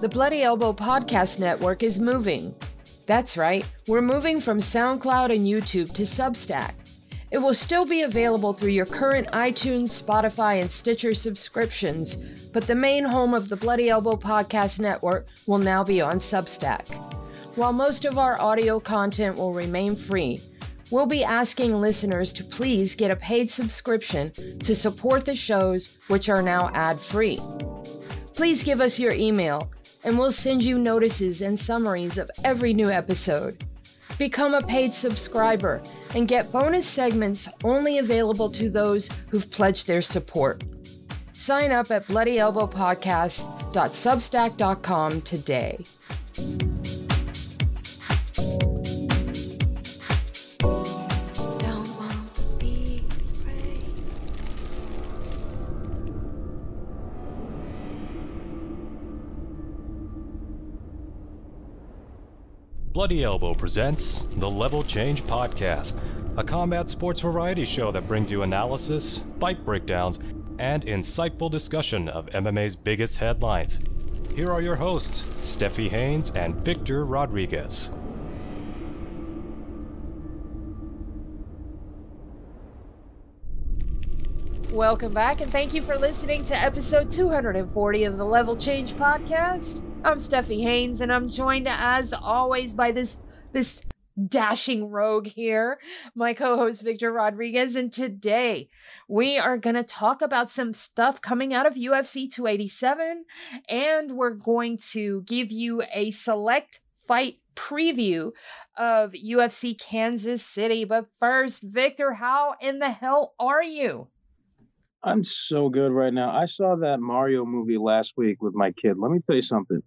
The Bloody Elbow Podcast Network is moving. That's right, we're moving from SoundCloud and YouTube to Substack. It will still be available through your current iTunes, Spotify, and Stitcher subscriptions, but the main home of the Bloody Elbow Podcast Network will now be on Substack. While most of our audio content will remain free, we'll be asking listeners to please get a paid subscription to support the shows, which are now ad free. Please give us your email, and we'll send you notices and summaries of every new episode. Become a paid subscriber and get bonus segments only available to those who've pledged their support. Sign up at bloodyelbowpodcast.substack.com today. Bloody Elbow presents the Level Change Podcast, a combat sports variety show that brings you analysis, fight breakdowns, and insightful discussion of MMA's biggest headlines. Here are your hosts, Steffi Haynes and Victor Rodriguez. Welcome back, and thank you for listening to episode 240 of the Level Change Podcast. I'm Steffi Haynes, and I'm joined as always by this this dashing rogue here, my co-host Victor Rodriguez. And today we are gonna talk about some stuff coming out of UFC 287, and we're going to give you a select fight preview of UFC Kansas City. But first, Victor, how in the hell are you? I'm so good right now. I saw that Mario movie last week with my kid. Let me tell you something.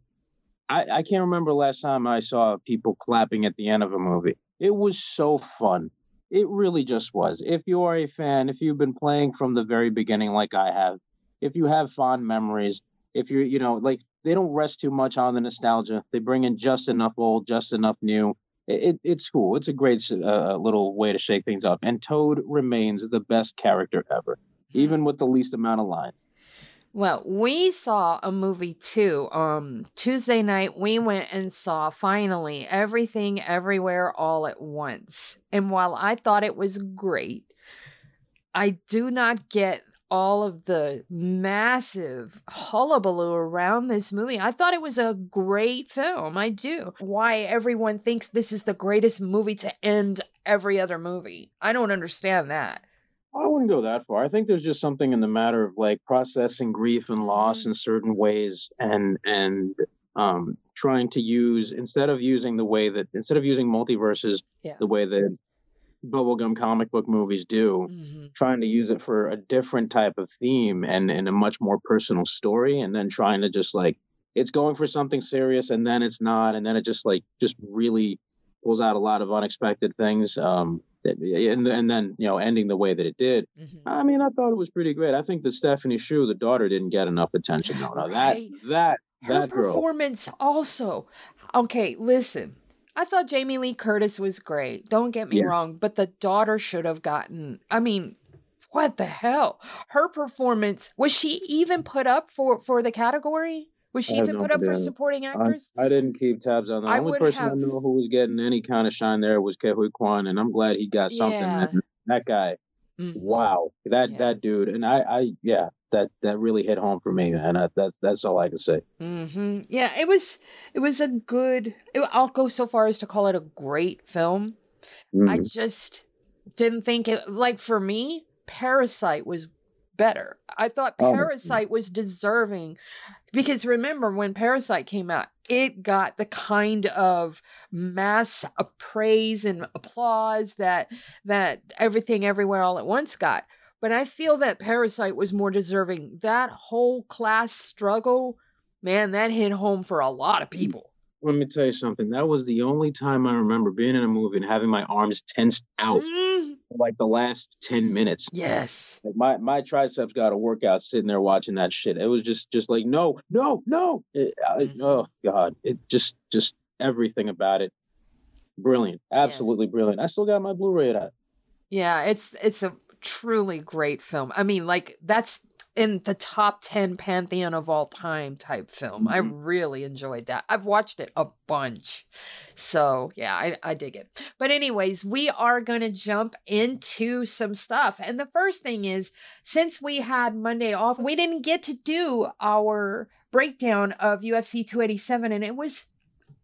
I, I can't remember last time I saw people clapping at the end of a movie. It was so fun. It really just was. If you are a fan, if you've been playing from the very beginning, like I have, if you have fond memories, if you're, you know, like they don't rest too much on the nostalgia. They bring in just enough old, just enough new. It, it, it's cool. It's a great uh, little way to shake things up. And Toad remains the best character ever, even with the least amount of lines. Well, we saw a movie too. Um, Tuesday night, we went and saw finally Everything Everywhere All at Once. And while I thought it was great, I do not get all of the massive hullabaloo around this movie. I thought it was a great film. I do. Why everyone thinks this is the greatest movie to end every other movie. I don't understand that. I wouldn't go that far. I think there's just something in the matter of like processing grief and loss Mhm. in certain ways and and um trying to use instead of using the way that instead of using multiverses Yeah. the way that bubblegum comic book movies do, Mhm. trying to use it for a different type of theme and and a much more personal story and then trying to just like it's going for something serious and then it's not and then it just like just really pulls out a lot of unexpected things um and and then you know ending the way that it did Mhm. I mean, I thought it was pretty great. I think that Stephanie Hsu, the daughter, didn't get enough attention. No, no, that Right. that Her that girl. performance also. Okay, listen. I thought Jamie Lee Curtis was great. Don't get me Yes. wrong, but the daughter should have gotten. I mean, what the hell? Her performance was she even put up for for the category? Was she even no put up for supporting I, actress? I didn't keep tabs on that. I The only person have- I know who was getting any kind of shine there was Ke Huy Quan, and I'm glad he got something. Yeah. man. That guy, Mm. wow, that Yeah. that dude, and I, I, yeah, that that really hit home for me, and that, that that's all I can say. hmm Yeah, it was. It was a good. It, I'll go so far as to call it a great film. I Mm. just didn't think it like for me, Parasite was better. I thought Oh, Parasite was deserving because remember when Parasite came out, it got the kind of mass praise and applause that that everything everywhere all at once got. But I feel that Parasite was more deserving. That whole class struggle, man, that hit home for a lot of people. Let me tell you something. That was the only time I remember being in a movie and having my arms tensed out Mm, for like the last ten minutes. yes. Like my my triceps got a workout sitting there watching that shit. It was just just like no no no. It- I- Mhm. Oh god, it just just everything about it, brilliant, absolutely brilliant. I still got my Blu-ray of that. Yeah, it's it's a truly great film. I mean, like that's in the top 10 pantheon of all time type film. I Mhm. really enjoyed that. I've watched it a bunch. So, yeah, I, I dig it. But, anyways, we are going to jump into some stuff. And the first thing is since we had Monday off, we didn't get to do our breakdown of UFC 287, and it was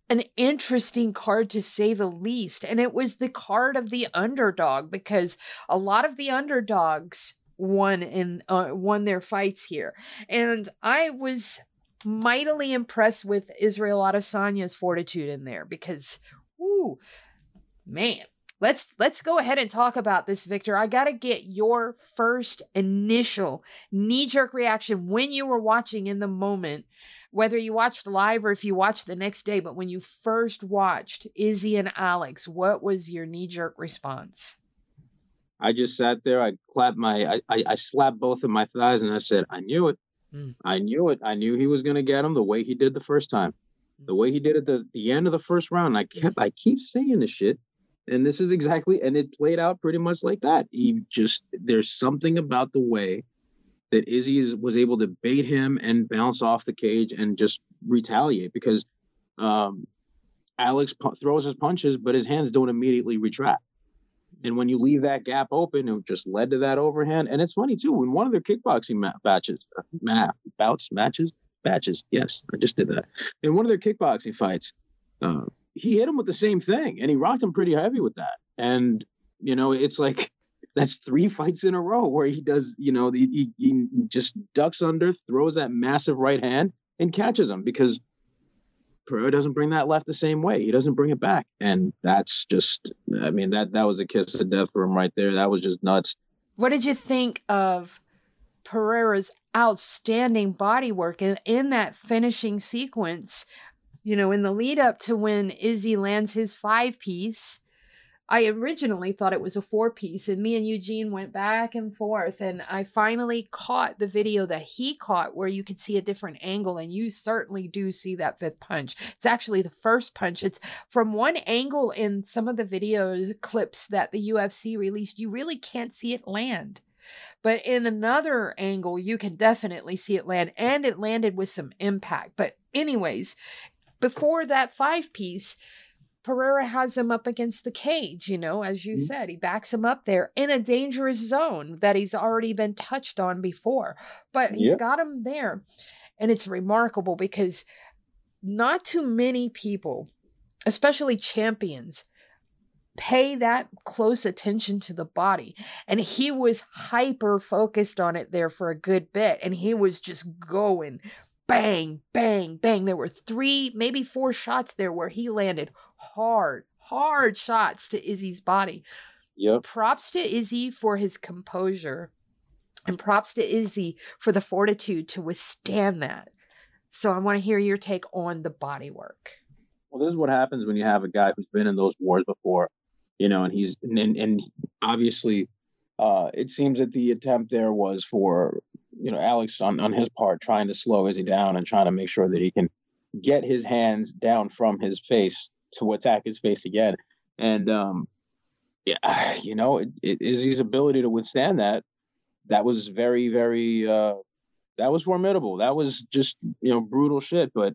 an interesting card to say the least. And it was the card of the underdog because a lot of the underdogs won in uh, won their fights here. And I was mightily impressed with Israel Adesanya's fortitude in there because whoo man let's let's go ahead and talk about this victor i got to get your first initial knee jerk reaction when you were watching in the moment whether you watched live or if you watched the next day but when you first watched izzy and alex what was your knee jerk response I just sat there. I clapped my, I, I, I slapped both of my thighs, and I said, "I knew it. Mm. I knew it. I knew he was going to get him the way he did the first time, the way he did at the the end of the first round." I kept, I keep saying this shit, and this is exactly, and it played out pretty much like that. He just, there's something about the way that Izzy is, was able to bait him and bounce off the cage and just retaliate because um, Alex pu- throws his punches, but his hands don't immediately retract. And when you leave that gap open, it just led to that overhand. And it's funny too. In one of their kickboxing ma- batches, uh, ma- bouts, matches, batches. Yes, I just did that. In one of their kickboxing fights, uh, he hit him with the same thing, and he rocked him pretty heavy with that. And you know, it's like that's three fights in a row where he does. You know, he, he, he just ducks under, throws that massive right hand, and catches him because Pereira doesn't bring that left the same way. He doesn't bring it back, and that's just. I mean that that was a kiss of death for him right there. That was just nuts. What did you think of Pereira's outstanding body work in, in that finishing sequence? You know, in the lead up to when Izzy lands his five piece, I originally thought it was a four piece, and me and Eugene went back and forth, and I finally caught the video that he caught where you could see a different angle, and you certainly do see that fifth punch. It's actually the first punch. It's from one angle in some of the videos clips that the UFC released, you really can't see it land. But in another angle, you can definitely see it land, and it landed with some impact. But, anyways, before that five piece, Pereira has him up against the cage, you know, as you Mhm. said. He backs him up there in a dangerous zone that he's already been touched on before. But he's Yep. got him there. And it's remarkable because not too many people, especially champions, pay that close attention to the body. And he was hyper focused on it there for a good bit. And he was just going bang, bang, bang. There were three, maybe four shots there where he landed hard, hard shots to Izzy's body. Yep. Props to Izzy for his composure. And props to Izzy for the fortitude to withstand that. So I want to hear your take on the body work. Well, this is what happens when you have a guy who's been in those wars before, you know, and he's and and, and obviously, uh, it seems that the attempt there was for you know Alex on on his part trying to slow Izzy down and trying to make sure that he can get his hands down from his face to attack his face again, and um, yeah, you know, it, it, Izzy's ability to withstand that that was very very uh, that was formidable. That was just you know brutal shit, but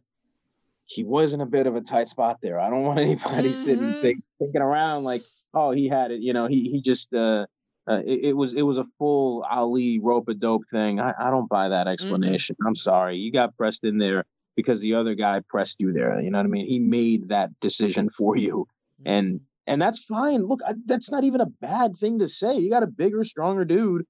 he was in a bit of a tight spot there. I don't want anybody sitting Mhm. think, thinking around like, oh, he had it. You know, he he just uh, uh it, it was it was a full Ali rope a dope thing. I, I don't buy that explanation. I'm sorry, you got pressed in there because the other guy pressed you there. You know what I mean? He made that decision for you, and and that's fine. Look, I, that's not even a bad thing to say. You got a bigger, stronger dude.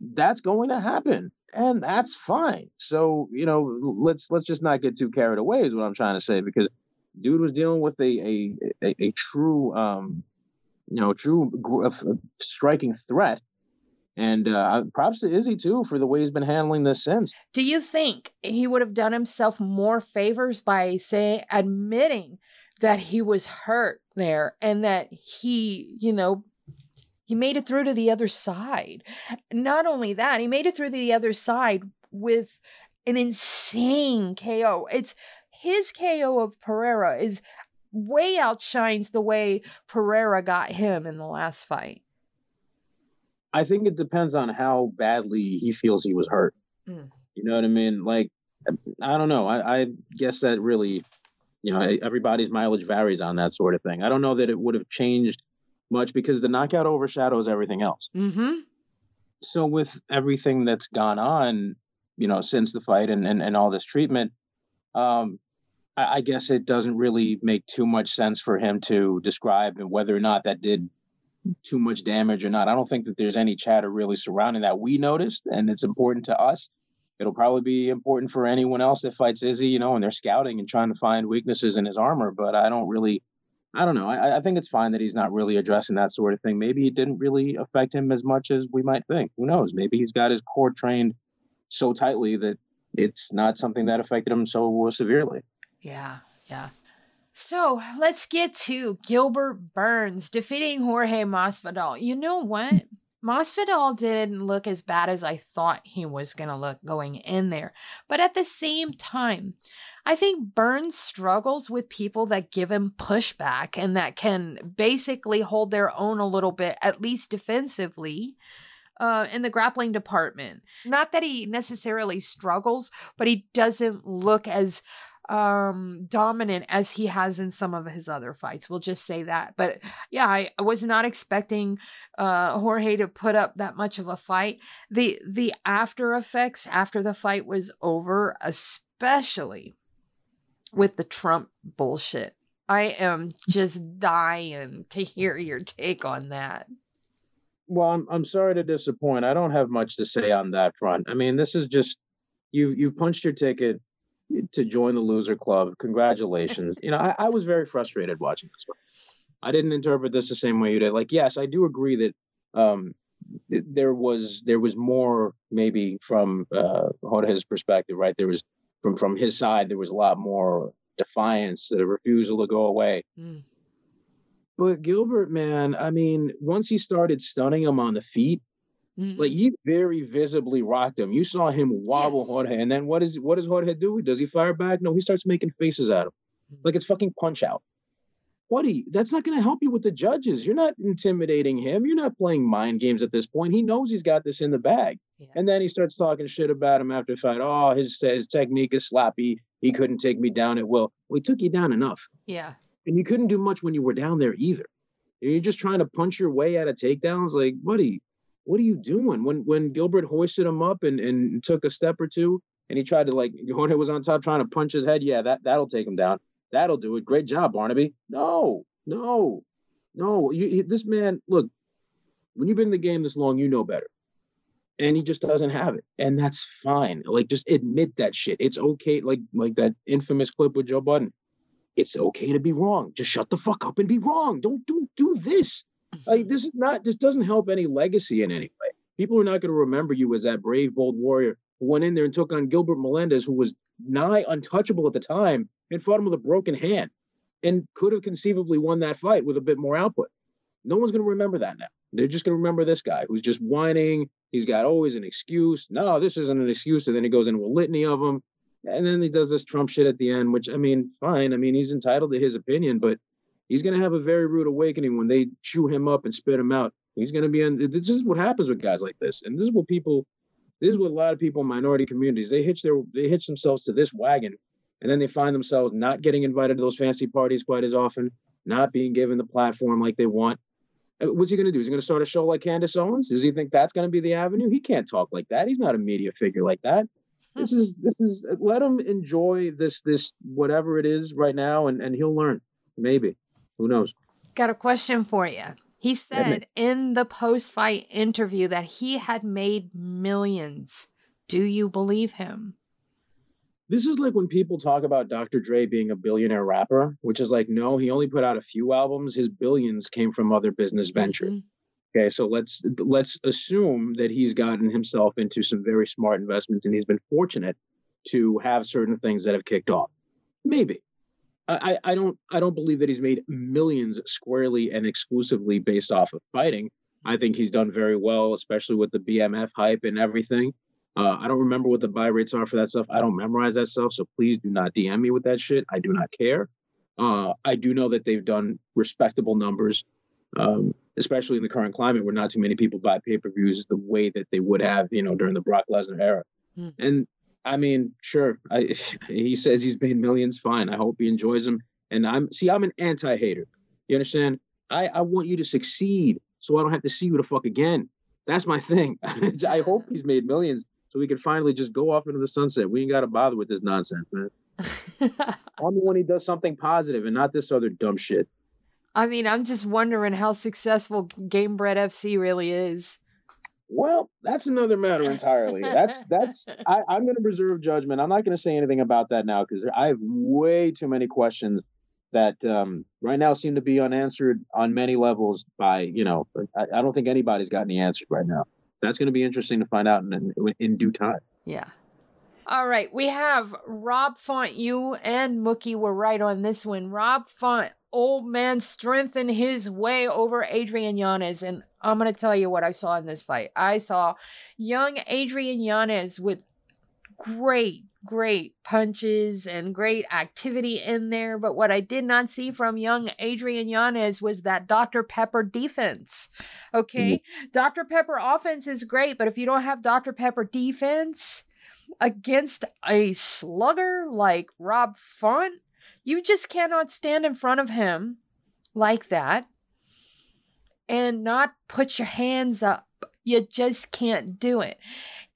That's going to happen and that's fine. So you know, let's let's just not get too carried away is what I'm trying to say because dude was dealing with a a a, a true um you know true gr- uh, striking threat, and uh, props to Izzy too for the way he's been handling this since. Do you think he would have done himself more favors by saying admitting that he was hurt there and that he, you know, he made it through to the other side. Not only that, he made it through to the other side with an insane KO. It's his KO of Pereira is way outshines the way Pereira got him in the last fight. I think it depends on how badly he feels he was hurt. Mm. You know what I mean? Like, I don't know. I, I guess that really, you know, everybody's mileage varies on that sort of thing. I don't know that it would have changed much because the knockout overshadows everything else. Mm-hmm. So with everything that's gone on, you know, since the fight and and, and all this treatment, um, I, I guess it doesn't really make too much sense for him to describe whether or not that did too much damage or not. I don't think that there's any chatter really surrounding that we noticed, and it's important to us. It'll probably be important for anyone else that fights Izzy, you know, and they're scouting and trying to find weaknesses in his armor. But I don't really, I don't know. I, I think it's fine that he's not really addressing that sort of thing. Maybe it didn't really affect him as much as we might think. Who knows? Maybe he's got his core trained so tightly that it's not something that affected him so severely. Yeah, yeah. So let's get to Gilbert Burns defeating Jorge Masvidal. You know what? Masvidal didn't look as bad as I thought he was going to look going in there. But at the same time, I think Burns struggles with people that give him pushback and that can basically hold their own a little bit, at least defensively. Uh, in the grappling department. Not that he necessarily struggles, but he doesn't look as um dominant as he has in some of his other fights. We'll just say that. But yeah I, was not expecting uh jorge to put up that much of a fight. The the after effects after the fight was over especially with the trump bullshit. I am just dying to hear your take on that. Well, I'm I'm sorry to disappoint. I don't have much to say on that front. I mean, this is just you you've punched your ticket to join the loser club. Congratulations. you know, I, I was very frustrated watching this one. I didn't interpret this the same way you did. Like, yes, I do agree that um, there was there was more maybe from uh, Jorge's perspective, right? There was from from his side, there was a lot more defiance, a refusal to go away. Mm. But Gilbert, man, I mean, once he started stunning him on the feet, Mhm. like he very visibly rocked him. You saw him wobble Yes. Jorge, and then what is what does Jorge do? Does he fire back? No, he starts making faces at him, Mm-hmm. like it's fucking punch out. Buddy, that's not going to help you with the judges. You're not intimidating him. You're not playing mind games at this point. He knows he's got this in the bag. Yeah. And then he starts talking shit about him after the fight. Oh, his his technique is sloppy. He couldn't take me down at will. Well, he took you down enough, yeah and you couldn't do much when you were down there either. You're just trying to punch your way out of takedowns. Like, buddy, what are you doing? When when Gilbert hoisted him up and, and took a step or two, and he tried to like Jorge was on top trying to punch his head. Yeah, that that'll take him down. That'll do it. Great job, Barnaby. No, no, no. You, this man, look, when you've been in the game this long, you know better. And he just doesn't have it, and that's fine. Like, just admit that shit. It's okay. Like like that infamous clip with Joe Budden. It's okay to be wrong. Just shut the fuck up and be wrong. Don't do do this. Like this is not this doesn't help any legacy in any way. People are not going to remember you as that brave, bold warrior who went in there and took on Gilbert Melendez, who was nigh untouchable at the time, and fought him with a broken hand, and could have conceivably won that fight with a bit more output. No one's going to remember that now. They're just going to remember this guy who's just whining. He's got always an excuse. No, this isn't an excuse. And then he goes into a litany of them. And then he does this Trump shit at the end, which I mean, fine. I mean, he's entitled to his opinion, but he's going to have a very rude awakening when they chew him up and spit him out. He's going to be in. This is what happens with guys like this, and this is what people. This is what a lot of people in minority communities they hitch their they hitch themselves to this wagon, and then they find themselves not getting invited to those fancy parties quite as often, not being given the platform like they want. Uh, What's he going to do? Is he going to start a show like Candace Owens? Does he think that's going to be the avenue? He can't talk like that. He's not a media figure like that. This is this is let him enjoy this this whatever it is right now, and and he'll learn. Maybe, who knows? Got a question for you. He said in the post fight interview that he had made millions. Do you believe him? This is like when people talk about Dr. Dre being a billionaire rapper, which is like, no, he only put out a few albums. His billions came from other business ventures. Mhm. Okay, so let's let's assume that he's gotten himself into some very smart investments and he's been fortunate to have certain things that have kicked off. Maybe. I, I don't I don't believe that he's made millions squarely and exclusively based off of fighting. I think he's done very well, especially with the BMF hype and everything. Uh, I don't remember what the buy rates are for that stuff. I don't memorize that stuff, so please do not DM me with that shit. I do not care. Uh, I do know that they've done respectable numbers. Um, especially in the current climate where not too many people buy pay per views the way that they would have, you know, during the Brock Lesnar era. Hmm. And I mean, sure, I, he says he's made millions. Fine. I hope he enjoys them. And I'm see, I'm an anti-hater. You understand? I I want you to succeed, so I don't have to see you the fuck again. That's my thing. I hope he's made millions, so we can finally just go off into the sunset. We ain't got to bother with this nonsense, man. Only when he does something positive and not this other dumb shit. I mean, I'm just wondering how successful Gamebred FC really is. Well, that's another matter entirely. That's that's I, I'm going to reserve judgment. I'm not going to say anything about that now because I have way too many questions that um, right now seem to be unanswered on many levels. By you know, I, I don't think anybody's got any answers right now. That's going to be interesting to find out in, in, in due time. Yeah. All right, we have Rob Font. You and Mookie were right on this one. Rob Font, old man, strengthened his way over Adrian Yanez, and I'm gonna tell you what I saw in this fight. I saw young Adrian Yanez with great, great punches and great activity in there. But what I did not see from young Adrian Yanez was that Dr. Pepper defense. Okay, Dr. Pepper offense is great, but if you don't have Dr. Pepper defense against a slugger like Rob Font, you just cannot stand in front of him like that and not put your hands up. You just can't do it.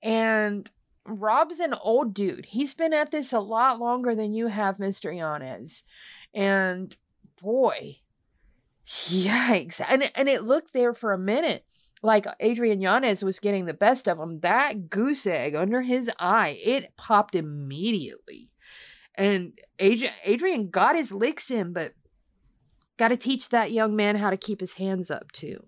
And Rob's an old dude. He's been at this a lot longer than you have, Mr. Yanez. And boy, yikes. And, and it looked there for a minute like Adrian Yanez was getting the best of him. That goose egg under his eye, it popped immediately. And Adrian, Adrian got his licks in, but got to teach that young man how to keep his hands up too.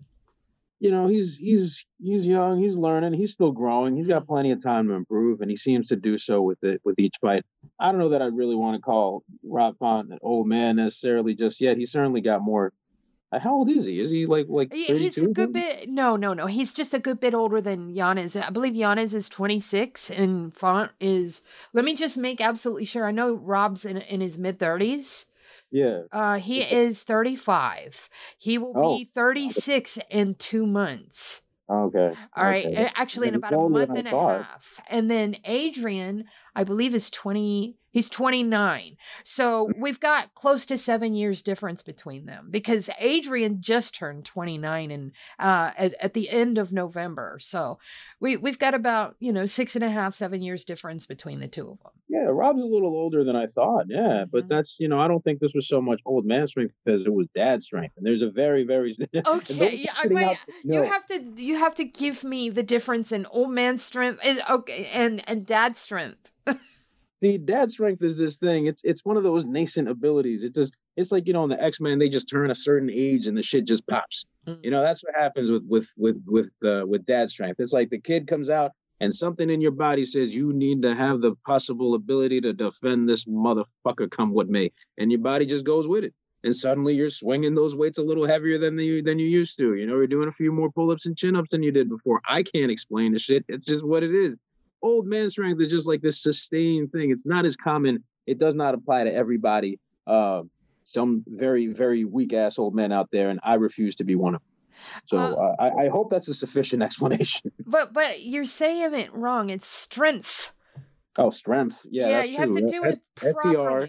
You know, he's he's he's young, he's learning, he's still growing, he's got plenty of time to improve, and he seems to do so with it with each fight. I don't know that I really want to call Rob Font an old man necessarily just yet. He certainly got more. uh, How old is he? Is he like like 32? He's a good bit. No, no, no. He's just a good bit older than Yanez. I believe Yanez is 26 and Font is. Let me just make absolutely sure. I know Rob's in, in his mid 30s. Yeah. Uh, he is 35. He will Oh. be 36 in two months. Okay. All right. okay. Actually, in about a month and a half. And then Adrian, I believe, is 20. He's 29. So we've got close to seven years difference between them because Adrian just turned 29 and uh, at, at the end of November. So we, we've got about, you know, six and a half, seven years difference between the two of them. Yeah, Rob's a little older than I thought. Yeah, Mhm. but that's you know I don't think this was so much old man strength because it was dad strength, and there's a very very Okay, yeah, I sitting might- out the You have to you have to give me the difference in old man strength is okay and and dad strength. See, dad strength is this thing. It's it's one of those nascent abilities. It just it's like you know in the X Men they just turn a certain age and the shit just pops. Mm. You know that's what happens with with with with uh, with dad strength. It's like the kid comes out and something in your body says you need to have the possible ability to defend this motherfucker come what may, and your body just goes with it. And suddenly you're swinging those weights a little heavier than you than you used to. You know, you're doing a few more pull-ups and chin-ups than you did before. I can't explain the shit. It's just what it is old man strength is just like this sustained thing. It's not as common. It does not apply to everybody. Uh, some very, very weak ass old men out there, and I refuse to be one of them. So Uh, I, I hope that's a sufficient explanation. But but you're saying it wrong. It's strength. oh, strength. Yeah, that's you true. have to do it S- STR.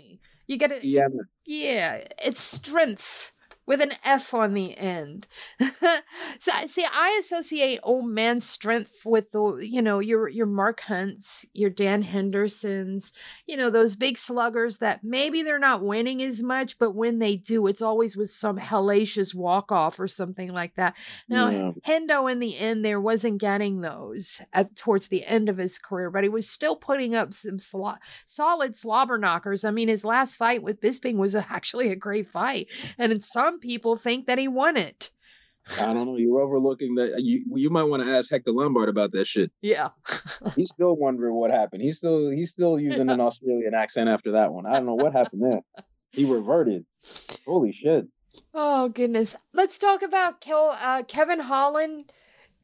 You get it. yeah, Yeah, it's strength with an F on the end. so see, I associate old man strength with the, you know, your your Mark Hunts, your Dan Hendersons, you know, those big sluggers that maybe they're not winning as much, but when they do, it's always with some hellacious walk off or something like that. Now, Yeah. Hendo in the end there wasn't getting those at towards the end of his career, but he was still putting up some slo- solid slobber knockers. I mean, his last fight with Bisping was actually a great fight, and in some people think that he won it. I don't know. You're overlooking that. You you might want to ask Hector Lombard about that shit. Yeah. He's still wondering what happened. He's still he's still using an Australian accent after that one. I don't know what happened there. He reverted. Holy shit. Oh goodness. Let's talk about uh, Kevin Holland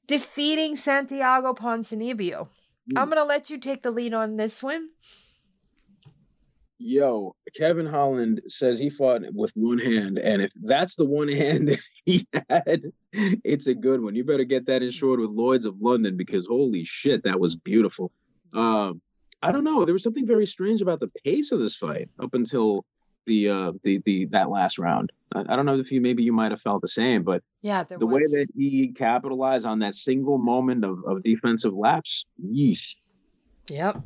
defeating Santiago Ponzinibbio. I'm gonna let you take the lead on this one. Yo, Kevin Holland says he fought with one hand, and if that's the one hand that he had, it's a good one. You better get that insured with Lloyd's of London because holy shit, that was beautiful. Um, I don't know. There was something very strange about the pace of this fight up until the uh the the that last round. I, I don't know if you maybe you might have felt the same, but Yeah, there the was. way that he capitalized on that single moment of, of defensive lapse, yeesh. Yep.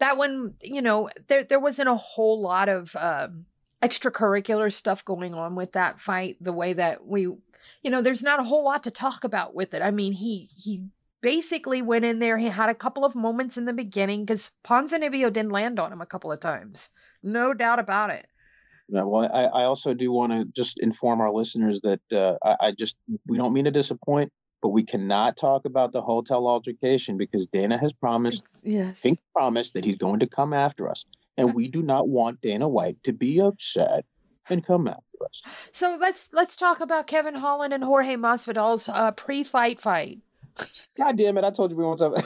That one, you know, there there wasn't a whole lot of um, extracurricular stuff going on with that fight. The way that we, you know, there's not a whole lot to talk about with it. I mean, he he basically went in there. He had a couple of moments in the beginning because Ponzinibbio didn't land on him a couple of times. No doubt about it. Yeah, well, I, I also do want to just inform our listeners that uh, I, I just we don't mean to disappoint, but we cannot talk about the hotel altercation because Dana has promised, Yes. Pink promised that he's going to come after us, and we do not want Dana White to be upset and come after us. So let's let's talk about Kevin Holland and Jorge Masvidal's uh, pre-fight fight. God damn it! I told you we won't talk.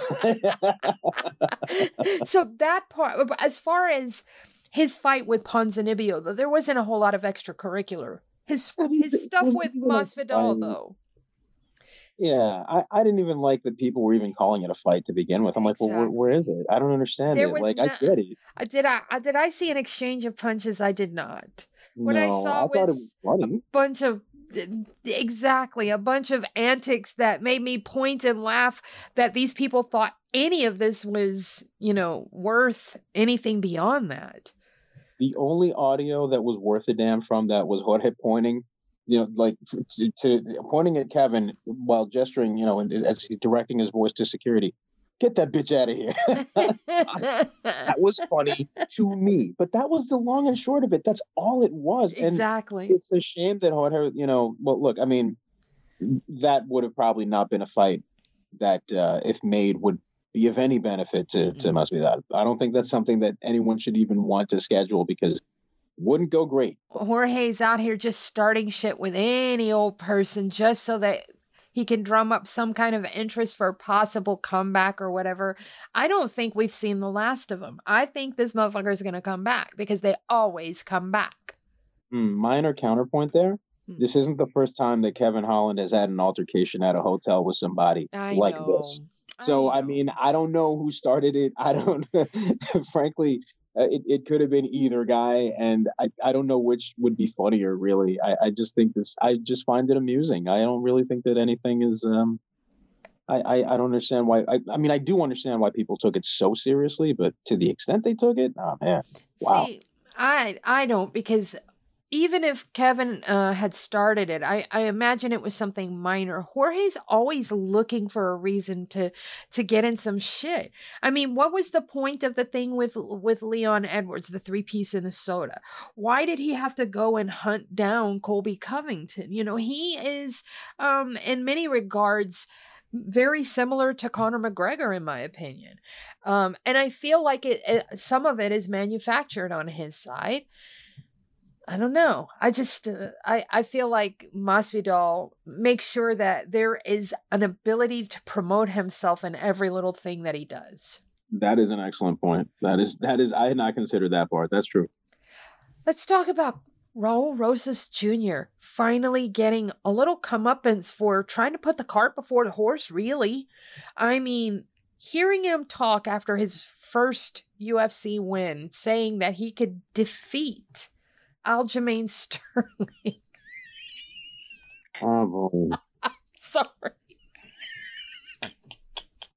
so that part, as far as his fight with Ponzinibbio, though, there wasn't a whole lot of extracurricular. His I mean, his stuff with Masvidal, fight. though. Yeah, I, I didn't even like that people were even calling it a fight to begin with. I'm like, well, where, where is it? I don't understand There it. Like, not- I get it. Did I did I see an exchange of punches? I did not. What I saw I was was funny. Bunch of exactly a bunch of antics that made me point and laugh that these people thought any of this was you know worth anything beyond that. the only audio that was worth a damn from that was Jorge pointing, you know, like to, to pointing at Kevin while gesturing, you know, and as he's directing his voice to security. Get that bitch out of here. that was funny to me, but that was the long and short of it. That's all it was. And exactly. it's a shame that Jorge, you know, well, look, I mean, that would have probably not been a fight that, uh, if made, would be of any benefit to to Mm-mm. Masvidal. I don't think that's something that anyone should even want to schedule because wouldn't go great. Jorge's out here just starting shit with any old person just so that he can drum up some kind of interest for a possible comeback or whatever. I don't think we've seen the last of him. I think this motherfucker is going to come back because they always come back. Hmm, minor counterpoint there. Hmm. This isn't the first time that Kevin Holland has had an altercation at a hotel with somebody I like know. this. So I, know. mean, I don't know who started it. I don't. frankly, it, it could have been either guy, and I, I don't know which would be funnier. Really, I, I just think this. I just find it amusing. I don't really think that anything is. Um, I, I, I don't understand why. I, I mean, I do understand why people took it so seriously, but to the extent they took it, oh man, wow. See, I I don't because even if Kevin uh, had started it, I, I imagine it was something minor. Jorge's always looking for a reason to to get in some shit. I mean, what was the point of the thing with with Leon Edwards, the three piece in the soda? Why did he have to go and hunt down Colby Covington? You know, he is um in many regards very similar to Conor McGregor in my opinion. Um, and I feel like it, it some of it is manufactured on his side. I don't know. I just uh, I I feel like Masvidal makes sure that there is an ability to promote himself in every little thing that he does. That is an excellent point. That is that is. I had not considered that part. That's true. Let's talk about Raul Rosas Jr. finally getting a little comeuppance for trying to put the cart before the horse, really. I mean, hearing him talk after his first UFC win, saying that he could defeat Aljamain Sterling. Oh, boy. Sorry.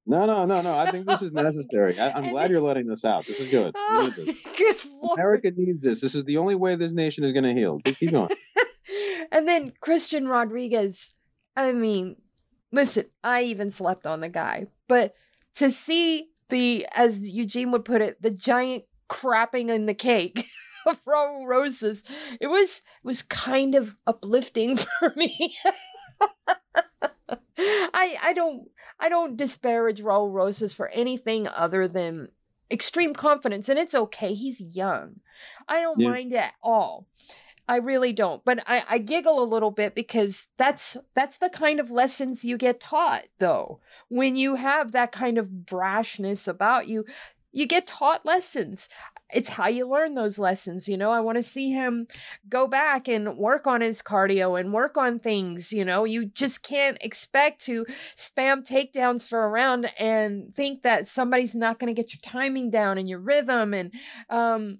No, no, no, no. I think this is necessary. I, I'm And glad you're letting this out. This is good. Oh, this. good lord. America needs this. This is the only way this nation is going to heal. Just keep going. and then Christian Rodriguez. I mean, listen, I even slept on the guy, but to see the, as Eugene would put it, the giant crapping in the cake of Raul Rosas, it was it was kind of uplifting for me. I I don't I don't disparage Raul Rosas for anything other than extreme confidence, and it's okay. He's young. I don't Yeah. mind at all. I really don't. But I, I giggle a little bit because that's that's the kind of lessons you get taught though. When you have that kind of brashness about you, you get taught lessons. It's how you learn those lessons. You know, I want to see him go back and work on his cardio and work on things. You know, you just can't expect to spam takedowns for a round and think that somebody's not going to get your timing down and your rhythm and um,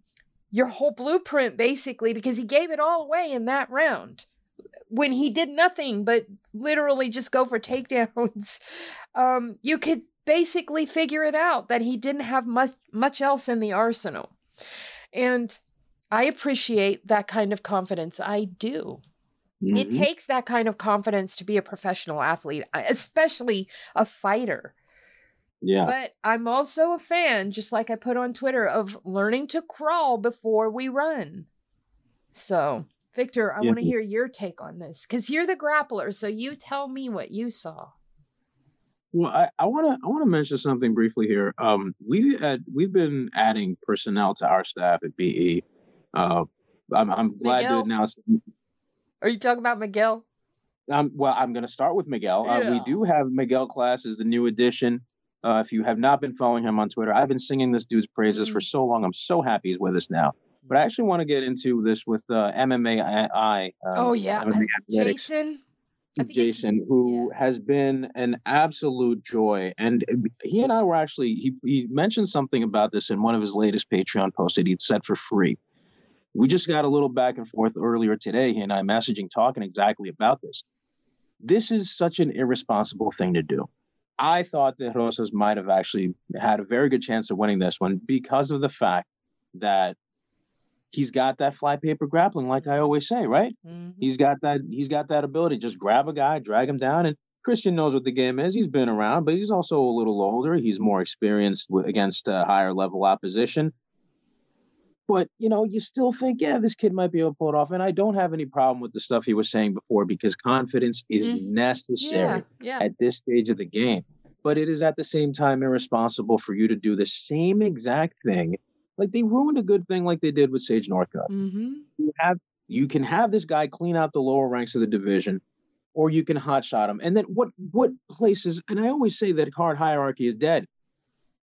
your whole blueprint, basically, because he gave it all away in that round when he did nothing but literally just go for takedowns. Um, you could basically figure it out that he didn't have much much else in the arsenal. And I appreciate that kind of confidence. I do. Mm-hmm. It takes that kind of confidence to be a professional athlete, especially a fighter. Yeah. But I'm also a fan, just like I put on Twitter, of learning to crawl before we run. So, Victor, I yeah. want to hear your take on this because you're the grappler. So, you tell me what you saw. Well, I want to I want to mention something briefly here. Um, we had we've been adding personnel to our staff at BE. Uh, I'm, I'm glad Miguel? to announce. Are you talking about Miguel? Um, well, I'm going to start with Miguel. Yeah. Uh, we do have Miguel Class as the new addition. Uh, if you have not been following him on Twitter, I've been singing this dude's praises mm for so long. I'm so happy he's with us now. But I actually want to get into this with uh, MMA. I, um, oh yeah, MMA Jason. Jason, who yeah. has been an absolute joy. And uh, he and I were actually, he, he mentioned something about this in one of his latest Patreon posts that he'd set for free. We just got a little back and forth earlier today, he and I messaging, talking exactly about this. This is such an irresponsible thing to do. I thought that Rosas might have actually had a very good chance of winning this one because of the fact that he's got that flypaper grappling, like I always say, right? Mm-hmm. He's got that. He's got that ability. Just grab a guy, drag him down, and Christian knows what the game is. He's been around, but he's also a little older. He's more experienced with, against uh, higher level opposition. But you know, you still think, yeah, this kid might be able to pull it off. And I don't have any problem with the stuff he was saying before because confidence is mm-hmm. necessary yeah, yeah. at this stage of the game. But it is at the same time irresponsible for you to do the same exact thing like they ruined a good thing like they did with Sage Northcutt. Mm-hmm. You have you can have this guy clean out the lower ranks of the division, or you can hotshot him. And then what what places? And I always say that card hierarchy is dead,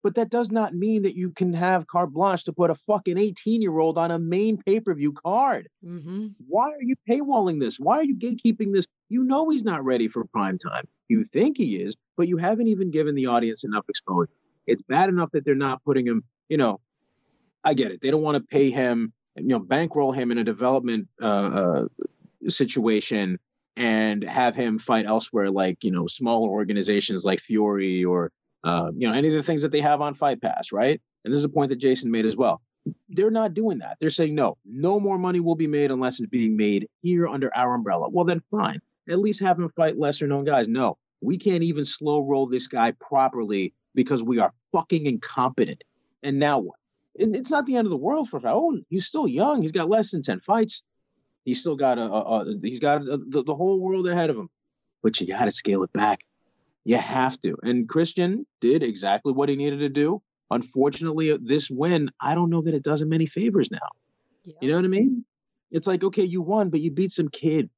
but that does not mean that you can have carte blanche to put a fucking eighteen year old on a main pay per view card. Mm-hmm. Why are you paywalling this? Why are you gatekeeping this? You know he's not ready for prime time. You think he is, but you haven't even given the audience enough exposure. It's bad enough that they're not putting him, you know, I get it. They don't want to pay him, you know, bankroll him in a development uh, uh, situation and have him fight elsewhere, like you know, smaller organizations like Fury or uh, you know any of the things that they have on Fight Pass, right? And this is a point that Jason made as well. They're not doing that. They're saying no, no more money will be made unless it's being made here under our umbrella. Well, then fine. At least have him fight lesser known guys. No, we can't even slow roll this guy properly because we are fucking incompetent. And now what? It's not the end of the world for Raul. He's still young. He's got less than ten fights. He's still got a, a, a he's got a, the, the whole world ahead of him. But you got to scale it back. You have to. And Christian did exactly what he needed to do. Unfortunately, uh, this win, I don't know that it does him any favors now. Yeah. You know what I mean? It's like, okay, you won, but you beat some kid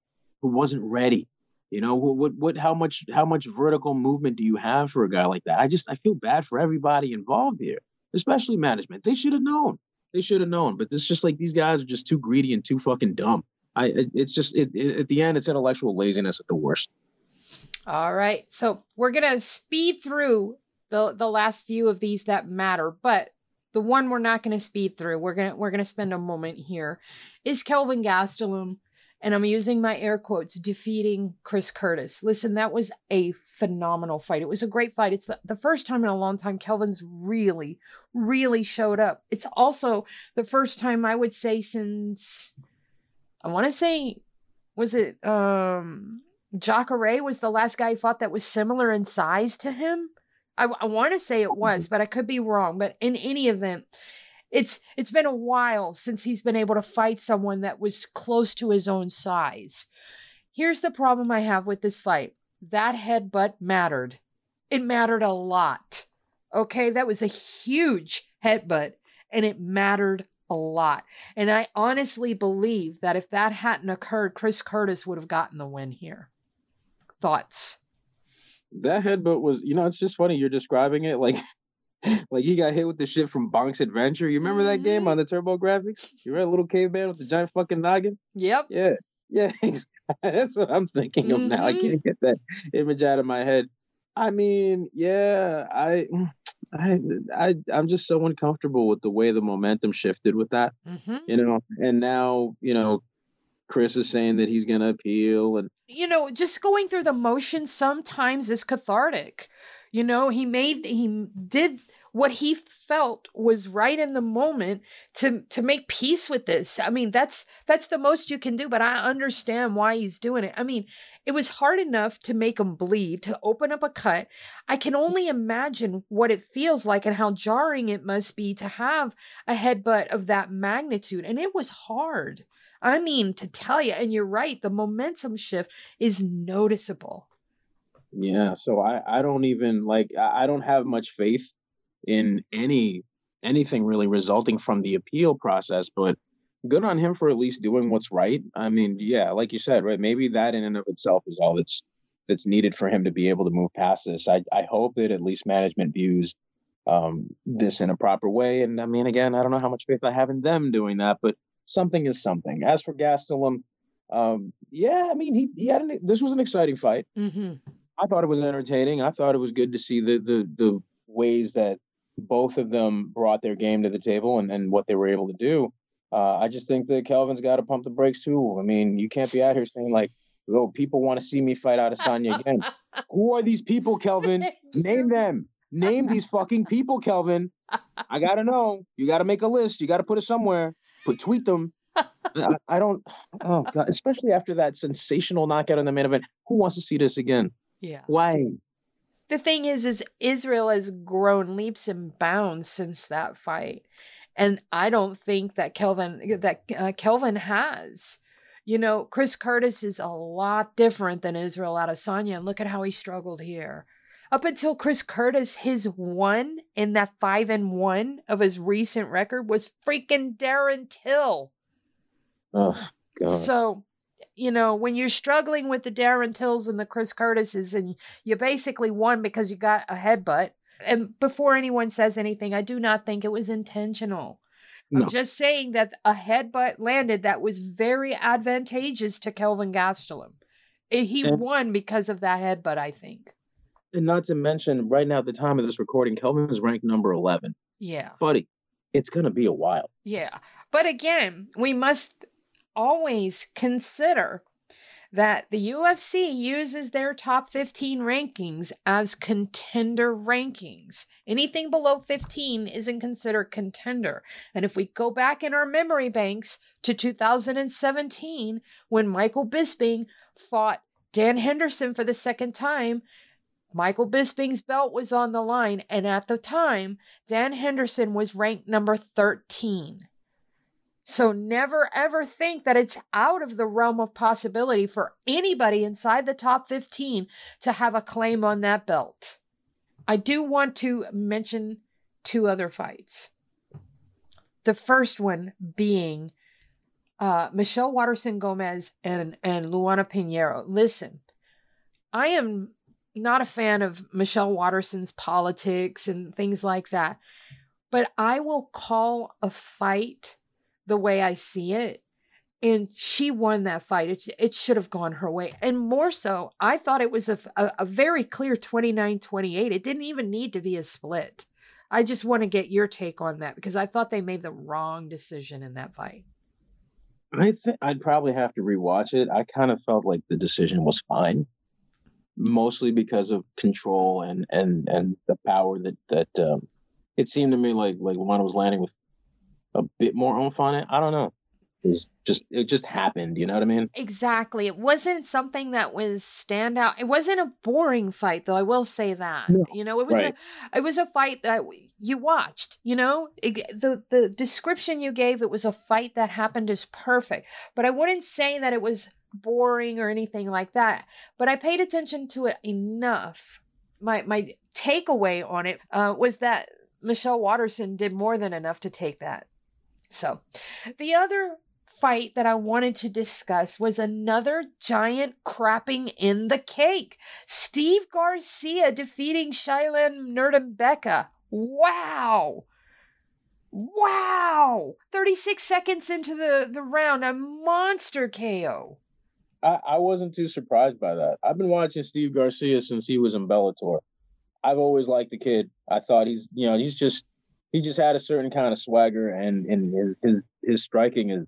who wasn't ready. You know, what, what, how much, how much vertical movement do you have for a guy like that? I just, I feel bad for everybody involved here especially management. They should have known. They should have known. But it's just like these guys are just too greedy and too fucking dumb. I it's just it, it, at the end it's intellectual laziness at the worst. All right. So we're gonna speed through the the last few of these that matter, but the one we're not gonna speed through, we're gonna we're gonna spend a moment here, is Kelvin Gastelum and I'm using my air quotes, defeating Chris Curtis. Listen, that was a phenomenal fight. It was a great fight. It's the, the first time in a long time Kelvin's really, really showed up. It's also the first time I would say since I want to say, was it um Jacare was the last guy he fought that was similar in size to him? I, I want to say it was, but I could be wrong. But in any event, it's it's been a while since he's been able to fight someone that was close to his own size. Here's the problem I have with this fight. That headbutt mattered. It mattered a lot. Okay, that was a huge headbutt and it mattered a lot. And I honestly believe that if that hadn't occurred, Chris Curtis would have gotten the win here. Thoughts? That headbutt was, you know, it's just funny you're describing it like like he got hit with the shit from Bonk's Adventure. You remember that game Mhm. on the TurboGrafx? You were a Little Caveman with the giant fucking noggin? Yep. Yeah, yeah, that's what I'm thinking of now. I Mhm. can't get that image out of my head. I mean, yeah, I, I, I, I'm just so uncomfortable with the way the momentum shifted with that, hmm you know. And now, you know, Chris is saying that he's gonna appeal, and you know, just going through the motions sometimes is cathartic. You know, he made he did what he felt was right in the moment to to make peace with this. I mean, that's that's the most you can do, but I understand why he's doing it. I mean, it was hard enough to make him bleed, to open up a cut. I can only imagine what it feels like and how jarring it must be to have a headbutt of that magnitude. And it was hard. I mean, to tell you, and you're right, the momentum shift is noticeable. Yeah, so I I don't even like I don't have much faith in any anything really resulting from the appeal process, but good on him for at least doing what's right. I mean, yeah, like you said, right? Maybe that in and of itself is all that's that's needed for him to be able to move past this. I I hope that at least management views um this in a proper way. And I mean, again, I don't know how much faith I have in them doing that, but something is something. As for Gastelum, um, yeah, I mean, he he had an, this was an exciting fight. Mm-hmm. I thought it was entertaining. I thought it was good to see the the the ways that both of them brought their game to the table and, and what they were able to do. Uh, I just think that Kelvin's got to pump the brakes too. I mean, you can't be out here saying like, "Oh, people want to see me fight Adesanya again." Who are these people, Kelvin? Name them. Name these fucking people, Kelvin. I gotta know. You gotta make a list. You gotta put it somewhere. Put tweet them. I, I don't. Oh god! Especially after that sensational knockout in the main event. Who wants to see this again? Yeah. Why? The thing is, is Israel has grown leaps and bounds since that fight, and I don't think that Kelvin that uh, Kelvin has. You know, Chris Curtis is a lot different than Israel Adesanya, and look at how he struggled here. Up until Chris Curtis, his one in that five and one of his recent record was freaking Darren Till. Oh god. So, you know, when you're struggling with the Darren Tills and the Chris Curtises, and you basically won because you got a headbutt. And before anyone says anything, I do not think it was intentional. No. I'm just saying that a headbutt landed that was very advantageous to Kelvin Gastelum. And he And- won because of that headbutt, I think. And not to mention, right now at the time of this recording, Kelvin is ranked number eleven. Yeah. Buddy, it's gonna be a while. Yeah. But again, we must always consider that the UFC uses their top 15 rankings as contender rankings. Anything below 15 isn't considered contender. And if we go back in our memory banks to 2017, when Michael Bisping fought Dan Henderson for the second time, Michael Bisping's belt was on the line. And at the time, Dan Henderson was ranked number 13. So never ever think that it's out of the realm of possibility for anybody inside the top 15 to have a claim on that belt. I do want to mention two other fights. The first one being uh, Michelle Waterson Gomez and, and Luana Pinheiro. Listen, I am not a fan of Michelle Waterson's politics and things like that, but I will call a fight the way I see it. And she won that fight. It, it should have gone her way. And more so, I thought it was a, a, a very clear 29 28. It didn't even need to be a split. I just want to get your take on that because I thought they made the wrong decision in that fight. I think I'd probably have to rewatch it. I kind of felt like the decision was fine, mostly because of control and and and the power that that um, it seemed to me like like Luana was landing with a bit more oomph on it. I don't know. It was just it just happened. You know what I mean? Exactly. It wasn't something that was standout. It wasn't a boring fight, though. I will say that. No, You know, it was right. a it was a fight that you watched. You know, it, the the description you gave it was a fight that happened is perfect. But I wouldn't say that it was boring or anything like that. But I paid attention to it enough. My my takeaway on it uh, was that Michelle Waterson did more than enough to take that. So, the other fight that I wanted to discuss was another giant crapping in the cake. Steve Garcia defeating Shayilan Nuerdanbieke. Wow. Wow. 36 seconds into the, the round, a monster KO. I, I wasn't too surprised by that. I've been watching Steve Garcia since he was in Bellator. I've always liked the kid. I thought he's, you know, he's just he just had a certain kind of swagger, and and his his, his striking is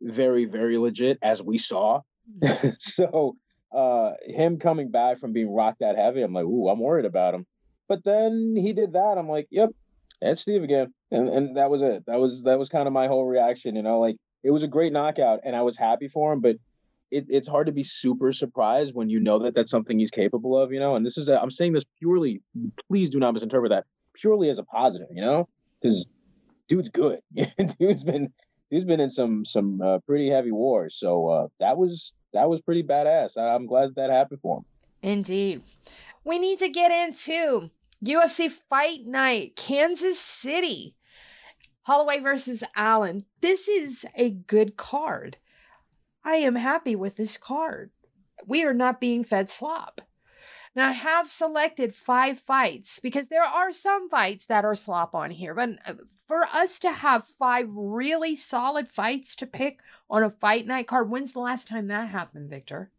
very very legit, as we saw. so uh him coming back from being rocked that heavy, I'm like, ooh, I'm worried about him. But then he did that. I'm like, yep, that's Steve again, and and that was it. That was that was kind of my whole reaction. You know, like it was a great knockout, and I was happy for him, but. It, it's hard to be super surprised when you know that that's something he's capable of, you know. And this is, i am saying this purely, please do not misinterpret that purely as a positive, you know, because dude's good. dude's been dude's been in some some uh, pretty heavy wars, so uh, that was that was pretty badass. I, I'm glad that, that happened for him. Indeed. We need to get into UFC Fight Night, Kansas City. Holloway versus Allen. This is a good card. I am happy with this card. We are not being fed slop. Now, I have selected five fights because there are some fights that are slop on here, but uh, for us to have five really solid fights to pick on a fight night card, when's the last time that happened, Victor?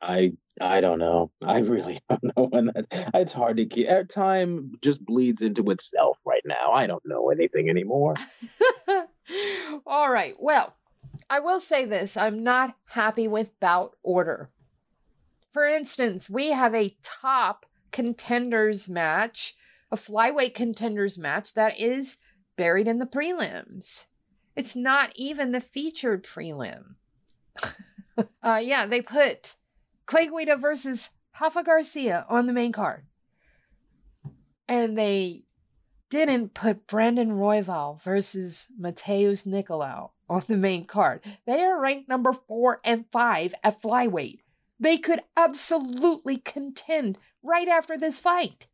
I I don't know. I really don't know when that. It's hard to keep. Time just bleeds into itself right now. I don't know anything anymore. All right. Well, I will say this I'm not happy with bout order. For instance, we have a top contenders match, a flyweight contenders match that is buried in the prelims. It's not even the featured prelim. uh, yeah, they put Clay Guida versus Rafa Garcia on the main card. And they didn't put Brandon Royval versus Matheus Nicolau on the main card. They are ranked number four and five at flyweight. They could absolutely contend right after this fight.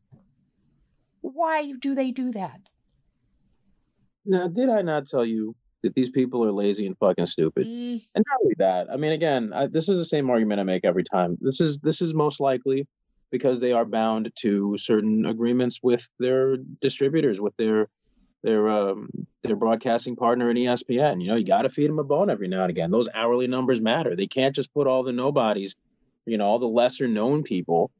Why do they do that? Now, did I not tell you that these people are lazy and fucking stupid? Mm, And not only that, I mean, again, I, this is the same argument I make every time. This is this is most likely because they are bound to certain agreements with their distributors, with their their um, their broadcasting partner in ESPN. You know, you got to feed them a bone every now and again. Those hourly numbers matter. They can't just put all the nobodies, you know, all the lesser known people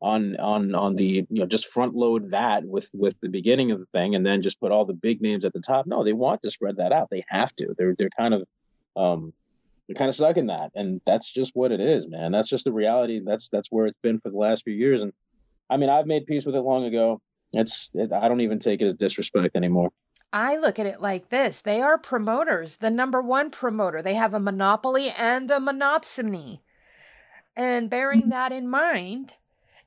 on on on the you know just front load that with with the beginning of the thing and then just put all the big names at the top. No, they want to spread that out. They have to. They're they're kind of um they're kind of stuck in that, and that's just what it is, man. That's just the reality. That's that's where it's been for the last few years. And I mean, I've made peace with it long ago. It's it, I don't even take it as disrespect anymore. I look at it like this they are promoters, the number one promoter. They have a monopoly and a monopsony. And bearing mm. that in mind,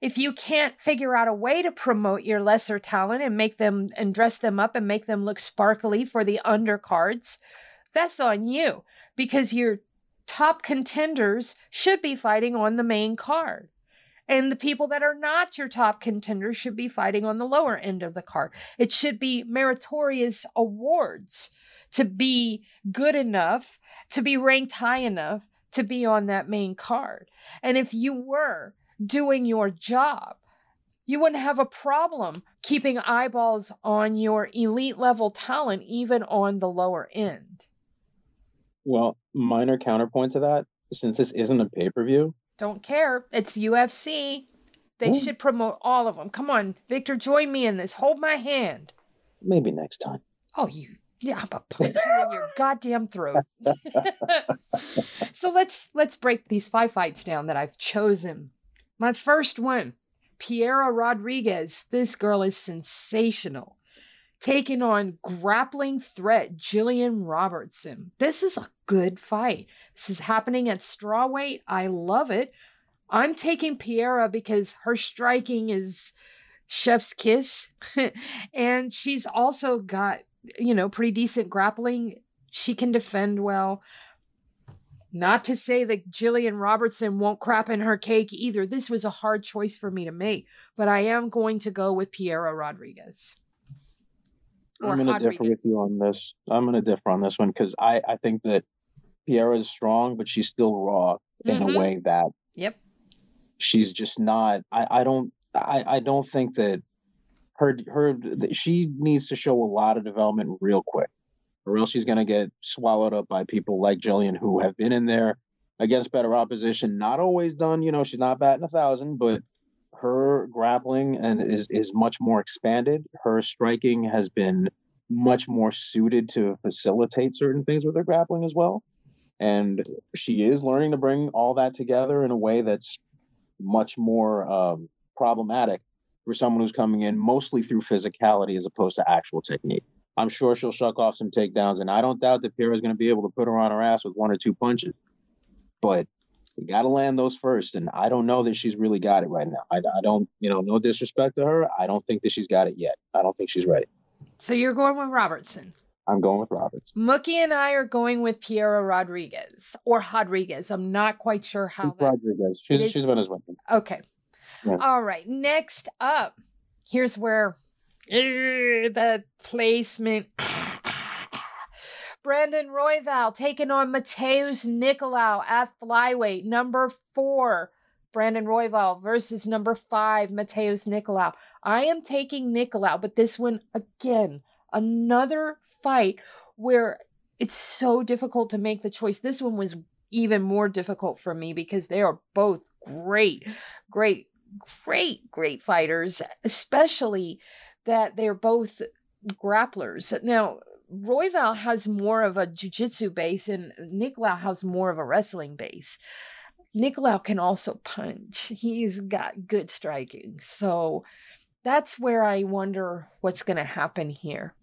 if you can't figure out a way to promote your lesser talent and make them and dress them up and make them look sparkly for the undercards, that's on you because your top contenders should be fighting on the main card. And the people that are not your top contenders should be fighting on the lower end of the card. It should be meritorious awards to be good enough, to be ranked high enough to be on that main card. And if you were doing your job, you wouldn't have a problem keeping eyeballs on your elite level talent, even on the lower end. Well, minor counterpoint to that, since this isn't a pay per view, Don't care. It's UFC. They Ooh. should promote all of them. Come on, Victor, join me in this. Hold my hand. maybe next time. Oh, you. Yeah, I'm gonna punch you in your goddamn throat. so let's let's break these five fights down that I've chosen. My first one, Piera Rodriguez. This girl is sensational. Taking on grappling threat Jillian Robertson. This is a good fight. This is happening at strawweight. I love it. I'm taking Piera because her striking is chef's kiss. and she's also got, you know, pretty decent grappling. She can defend well. Not to say that Jillian Robertson won't crap in her cake either. This was a hard choice for me to make, but I am going to go with Piera Rodriguez. Or I'm going to differ with you on this. I'm going to differ on this one because I, I think that Piera is strong, but she's still raw in Mhm. a way that Yep. she's just not. I, I don't. I, I don't think that her her she needs to show a lot of development real quick, or else she's going to get swallowed up by people like Jillian who have been in there against better opposition. Not always done, you know, she's not batting a thousand, but her grappling and is is much more expanded. Her striking has been much more suited to facilitate certain things with her grappling as well. And she is learning to bring all that together in a way that's much more um, problematic for someone who's coming in mostly through physicality as opposed to actual technique. I'm sure she'll shuck off some takedowns, and I don't doubt that Pierre is going to be able to put her on her ass with one or two punches. But you got to land those first, and I don't know that she's really got it right now. I, I don't, you know, no disrespect to her. I don't think that she's got it yet. I don't think she's ready. So you're going with Robertson. I'm going with Roberts. Mookie and I are going with Piera Rodriguez or Rodriguez. I'm not quite sure how. That... Rodriguez. She's she's Venezuelan. Okay. Yeah. All right. Next up, here's where eh, the placement. Brandon Royval taking on Matheus Nicolau at flyweight, number four. Brandon Royval versus number five, Matheus Nicolau. I am taking Nicolau, but this one, again, another fight where it's so difficult to make the choice. This one was even more difficult for me because they are both great, great, great, great fighters, especially that they're both grapplers. Now, Royval has more of a jiu-jitsu base and Nicolau has more of a wrestling base. Nicolau can also punch. He's got good striking. So that's where I wonder what's going to happen here.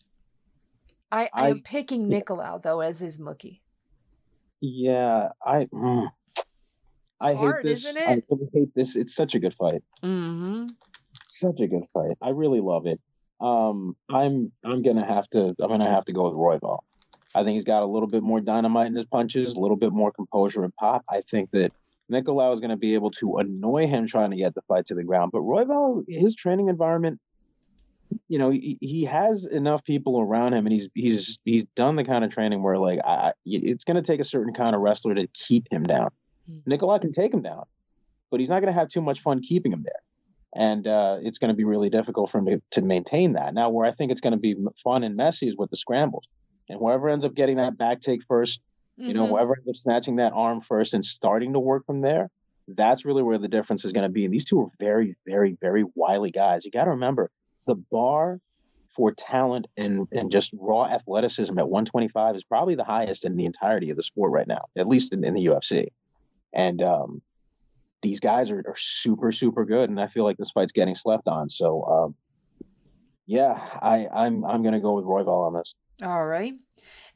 I, am picking Nicolau though as his Mookie. Yeah, I. mm. I hate this. isn't I really hate this. It's such a good fight. Mm-hmm. Such a good fight. I really love it. Um, I'm I'm gonna have to I'm gonna have to go with Royval. I think he's got a little bit more dynamite in his punches, a little bit more composure and pop. I think that Nicolau is going to be able to annoy him trying to get the fight to the ground. But Royval, his training environment, you know, he, he has enough people around him, and he's he's he's done the kind of training where like I, I- it's going to take a certain kind of wrestler to keep him down. Hmm. Nicolau can take him down, but he's not going to have too much fun keeping him there. And uh, it's going to be really difficult for him to, to maintain that. Now, where I think it's going to be fun and messy is with the scrambles. And whoever ends up getting that back take first, you Mm-hmm. know, whoever ends up snatching that arm first and starting to work from there, that's really where the difference is going to be. And these two are very, very, very wily guys. You got to remember the bar for talent and, and just raw athleticism at 125 is probably the highest in the entirety of the sport right now, at least in, in the UFC. And um, these guys are, are super, super good. And I feel like this fight's getting slept on. So, um, yeah, I, I'm I'm gonna go with Royval on this. All right.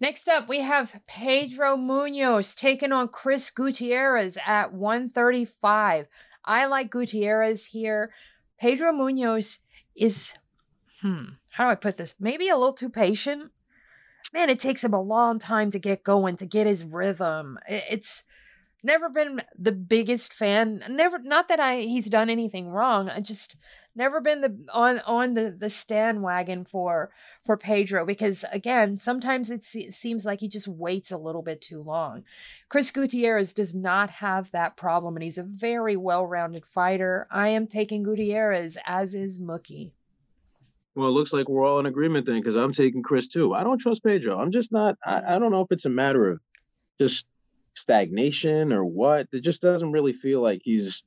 Next up, we have Pedro Munhoz taking on Chris Gutierrez at 135. I like Gutierrez here. Pedro Munhoz is, hmm, how do I put this? Maybe a little too patient. Man, it takes him a long time to get going, to get his rhythm. It's never been the biggest fan. Never, not that I he's done anything wrong. I just never been the on on the the stand wagon for for Pedro because again, sometimes it seems like he just waits a little bit too long. Chris Gutierrez does not have that problem and he's a very well-rounded fighter. I am taking Gutierrez as is Mookie. Well, it looks like we're all in agreement then, because I'm taking Chris too. I don't trust Pedro. I'm just not. I, I don't know if it's a matter of just stagnation or what. It just doesn't really feel like he's.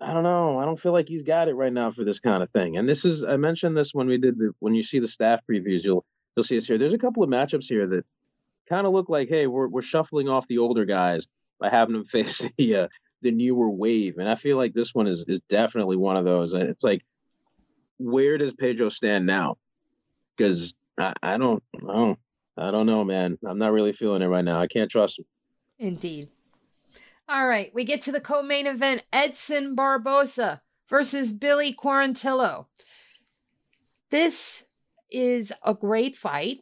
I don't know. I don't feel like he's got it right now for this kind of thing. And this is. I mentioned this when we did the. When you see the staff previews, you'll you'll see us here. There's a couple of matchups here that kind of look like, hey, we're we're shuffling off the older guys by having them face the uh, the newer wave. And I feel like this one is is definitely one of those. It's like where does Pedro stand now? Because I, I don't know. I don't know, man. I'm not really feeling it right now. I can't trust him. Indeed. All right, we get to the co-main event: Edson Barboza versus Billy Quarantillo. This is a great fight.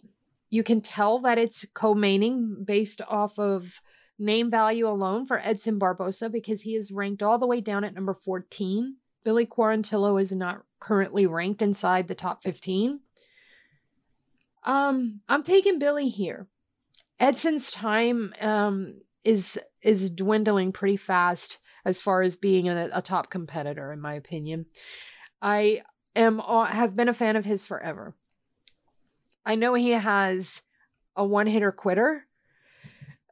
You can tell that it's co-maining based off of name value alone for Edson Barboza because he is ranked all the way down at number 14. Billy Quarantillo is not currently ranked inside the top 15. Um, I'm taking Billy here. Edson's time um is is dwindling pretty fast as far as being a, a top competitor in my opinion. I am have been a fan of his forever. I know he has a one hitter quitter.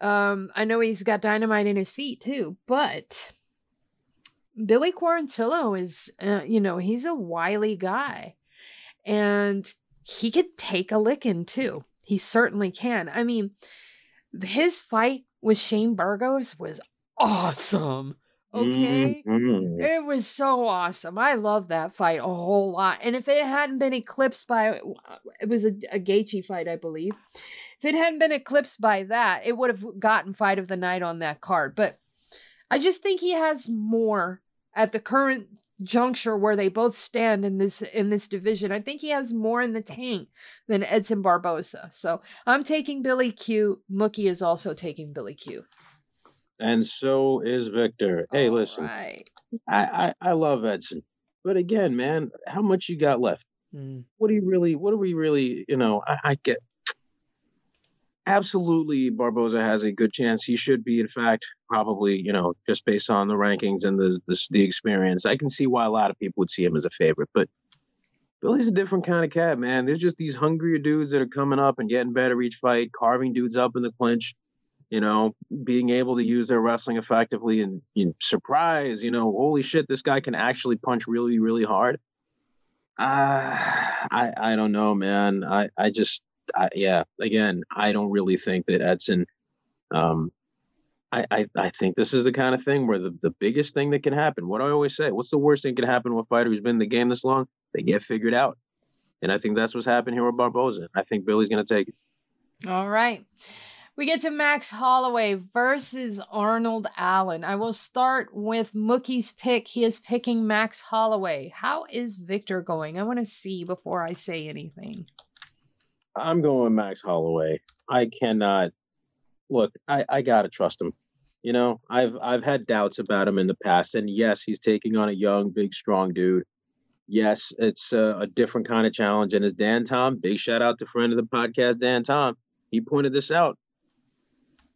Um, I know he's got dynamite in his feet too, but Billy Quarantillo is, uh, you know, he's a wily guy, and he could take a licking too. He certainly can. I mean, his fight with Shane Burgos was awesome. Okay. Mhm. It was so awesome. I love that fight a whole lot. And if it hadn't been eclipsed by, it was a, a Gaethje fight, I believe. If it hadn't been eclipsed by that, it would have gotten fight of the night on that card. But I just think he has more at the current juncture where they both stand in this in this division. I think he has more in the tank than Edson Barboza. So I'm taking Billy Q. Mookie is also taking Billy Q. And so is Victor. Hey, All listen, right. I, I I love Edson, but again, man, how much you got left? Mm. What do you really? What do we really? You know, I, I get. Absolutely, Barboza has a good chance. He should be, in fact, probably, you know, just based on the rankings and the, the the experience. I can see why a lot of people would see him as a favorite, but Billy's a different kind of cat, man. There's just these hungrier dudes that are coming up and getting better each fight, carving dudes up in the clinch, you know, being able to use their wrestling effectively and surprise, you know, holy shit, this guy can actually punch really, really hard. Uh, I I don't know, man. I I just I, yeah. Again, I don't really think that Edson. Um, I, I I think this is the kind of thing where the, the biggest thing that can happen. What do I always say? What's the worst thing that can happen to a fighter who's been in the game this long? They get figured out, and I think that's what's happened here with Barboza. I think Billy's going to take it. All right. We get to Max Holloway versus Arnold Allen. I will start with Mookie's pick. He is picking Max Holloway. How is Victor going? I want to see before I say anything. I'm going with Max Holloway. I cannot look. I I gotta trust him. You know, I've I've had doubts about him in the past, and yes, he's taking on a young, big, strong dude. Yes, it's a, a different kind of challenge. And as Dan Tom, big shout out to friend of the podcast, Dan Tom, he pointed this out.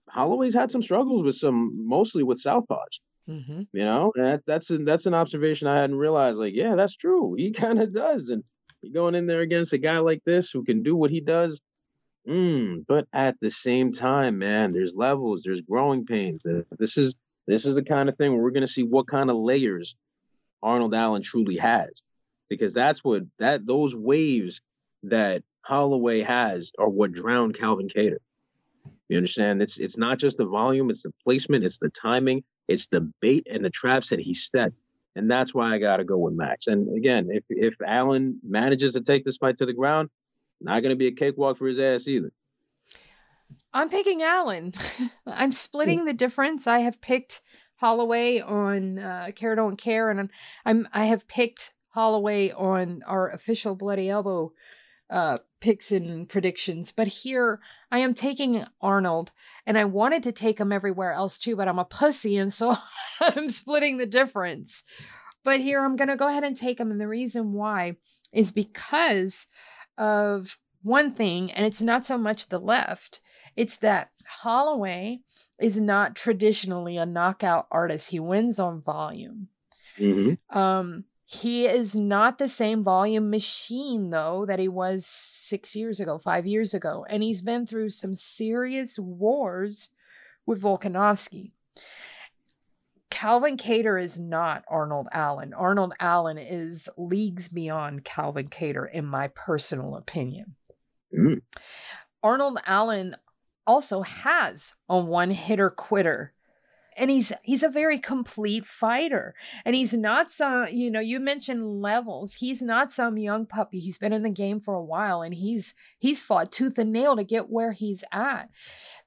Holloway's had some struggles with some, mostly with southpaws. Mm-hmm. You know, and that, that's an that's an observation I hadn't realized. Like, yeah, that's true. He kind of does, and you're going in there against a guy like this who can do what he does. Mm, but at the same time, man, there's levels, there's growing pains. This is this is the kind of thing where we're going to see what kind of layers Arnold Allen truly has, because that's what that those waves that Holloway has are what drowned Calvin Kattar. You understand? It's it's not just the volume, it's the placement, it's the timing, it's the bait and the traps that he set. And that's why I gotta go with Max. And again, if if Allen manages to take this fight to the ground, not gonna be a cakewalk for his ass either. I'm picking Allen. I'm splitting the difference. I have picked Holloway on uh, Care Don't Care, and I'm I have picked Holloway on our official Bloody Elbow uh, picks and predictions. But here I am taking Arnold, and I wanted to take him everywhere else too, but I'm a pussy, and so I'm splitting the difference. But here I'm gonna go ahead and take him, and the reason why is because of one thing, and it's not so much the left. It's that Holloway is not traditionally a knockout artist. He wins on volume. Mm-hmm. Um, he is not the same volume machine though that he was six years ago, five years ago, and he's been through some serious wars with Volkanovski. Calvin Kattar is not Arnold Allen. Arnold Allen is leagues beyond Calvin Kattar, in my personal opinion. Mm. Arnold Allen also has a one hitter quitter. And he's he's a very complete fighter. And he's not some, you know, you mentioned levels. He's not some young puppy. He's been in the game for a while and he's he's fought tooth and nail to get where he's at.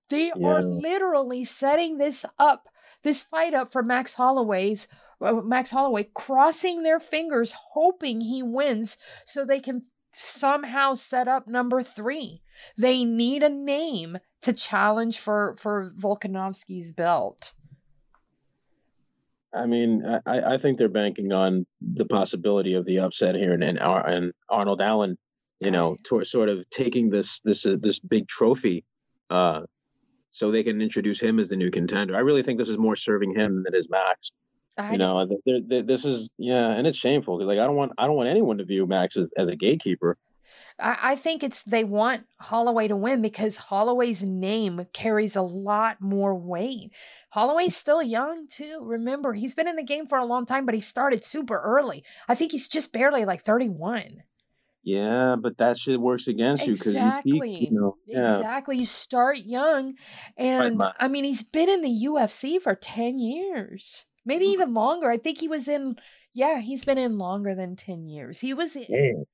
They are literally setting this up, this fight up for Max Holloway's uh, Max Holloway crossing their fingers hoping he wins so they can somehow set up number 3. They need a name to challenge for for Volkanovski's belt. I mean, I, I think they're banking on the possibility of the upset here, and and, Ar- and Arnold Allen, you know, to, sort of taking this this uh, this big trophy, uh, so they can introduce him as the new contender. I really think this is more serving him than it is Max. I, You know, th- th- th- this is yeah, and it's shameful. Like I don't want I don't want anyone to view Max as, as a gatekeeper. I, I think it's they want Holloway to win because Holloway's name carries a lot more weight. Holloway's still young too. Remember, he's been in the game for a long time, but he started super early. I think he's just barely like 31. Yeah, but that shit works against you because you Exactly. peak, you know. Yeah, Exactly. You start young. And Ma. I mean, he's been in the UFC for 10 years, maybe Mm. even longer. I think he was in, yeah, he's been in longer than 10 years. He was in,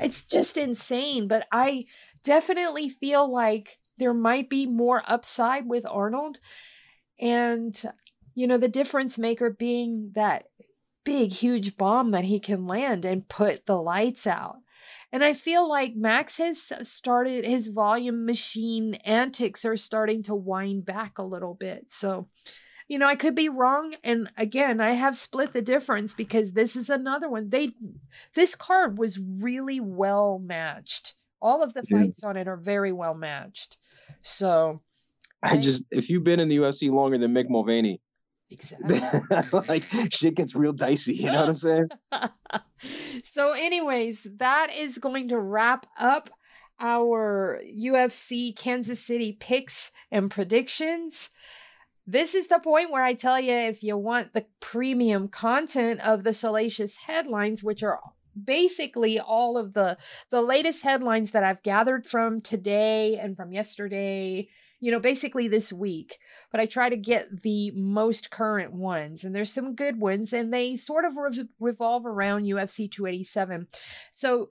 it's just insane. But I definitely feel like there might be more upside with Arnold. And, you know, the difference maker being that big, huge bomb that he can land and put the lights out. And I feel like Max has uh, started his volume machine antics are starting to wind back a little bit. So, you know, I could be wrong. And again, I have split the difference because this is another one. They this card was really well matched. All of the Yeah. fights on it are very well matched. So I just if you've been in the UFC longer than Mick Mulvaney, exactly. like shit gets real dicey. You know what I'm saying? so, anyways, that is going to wrap up our UFC Kansas City picks and predictions. This is the point where I tell you if you want the premium content of the salacious headlines, which are basically all of the the latest headlines that I've gathered from today and from yesterday, you know, basically this week but I try to get the most current ones. And there's some good ones, and they sort of rev- revolve around UFC 287. So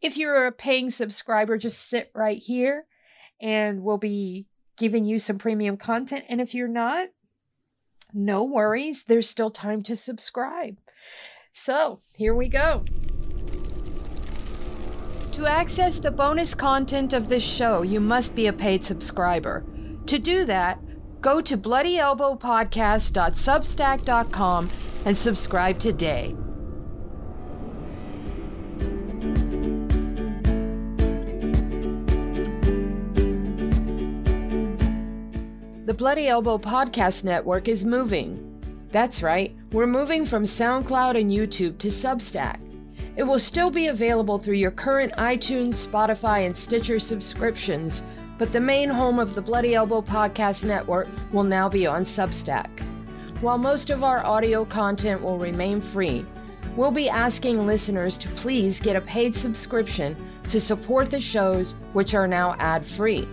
if you're a paying subscriber, just sit right here and we'll be giving you some premium content. And if you're not, no worries, there's still time to subscribe. So here we go. To access the bonus content of this show, you must be a paid subscriber. To do that, go to bloodyelbowpodcast.substack.com and subscribe today. The Bloody Elbow Podcast Network is moving. That's right, we're moving from SoundCloud and YouTube to Substack. It will still be available through your current iTunes, Spotify, and Stitcher subscriptions, but the main home of the Bloody Elbow Podcast Network will now be on Substack. While most of our audio content will remain free, we'll be asking listeners to please get a paid subscription to support the shows, which are now ad free.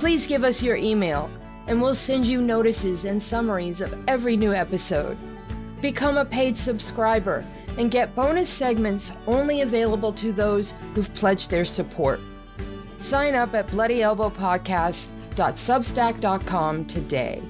Please give us your email, and we'll send you notices and summaries of every new episode. Become a paid subscriber and get bonus segments only available to those who've pledged their support. Sign up at bloodyelbowpodcast.substack.com today.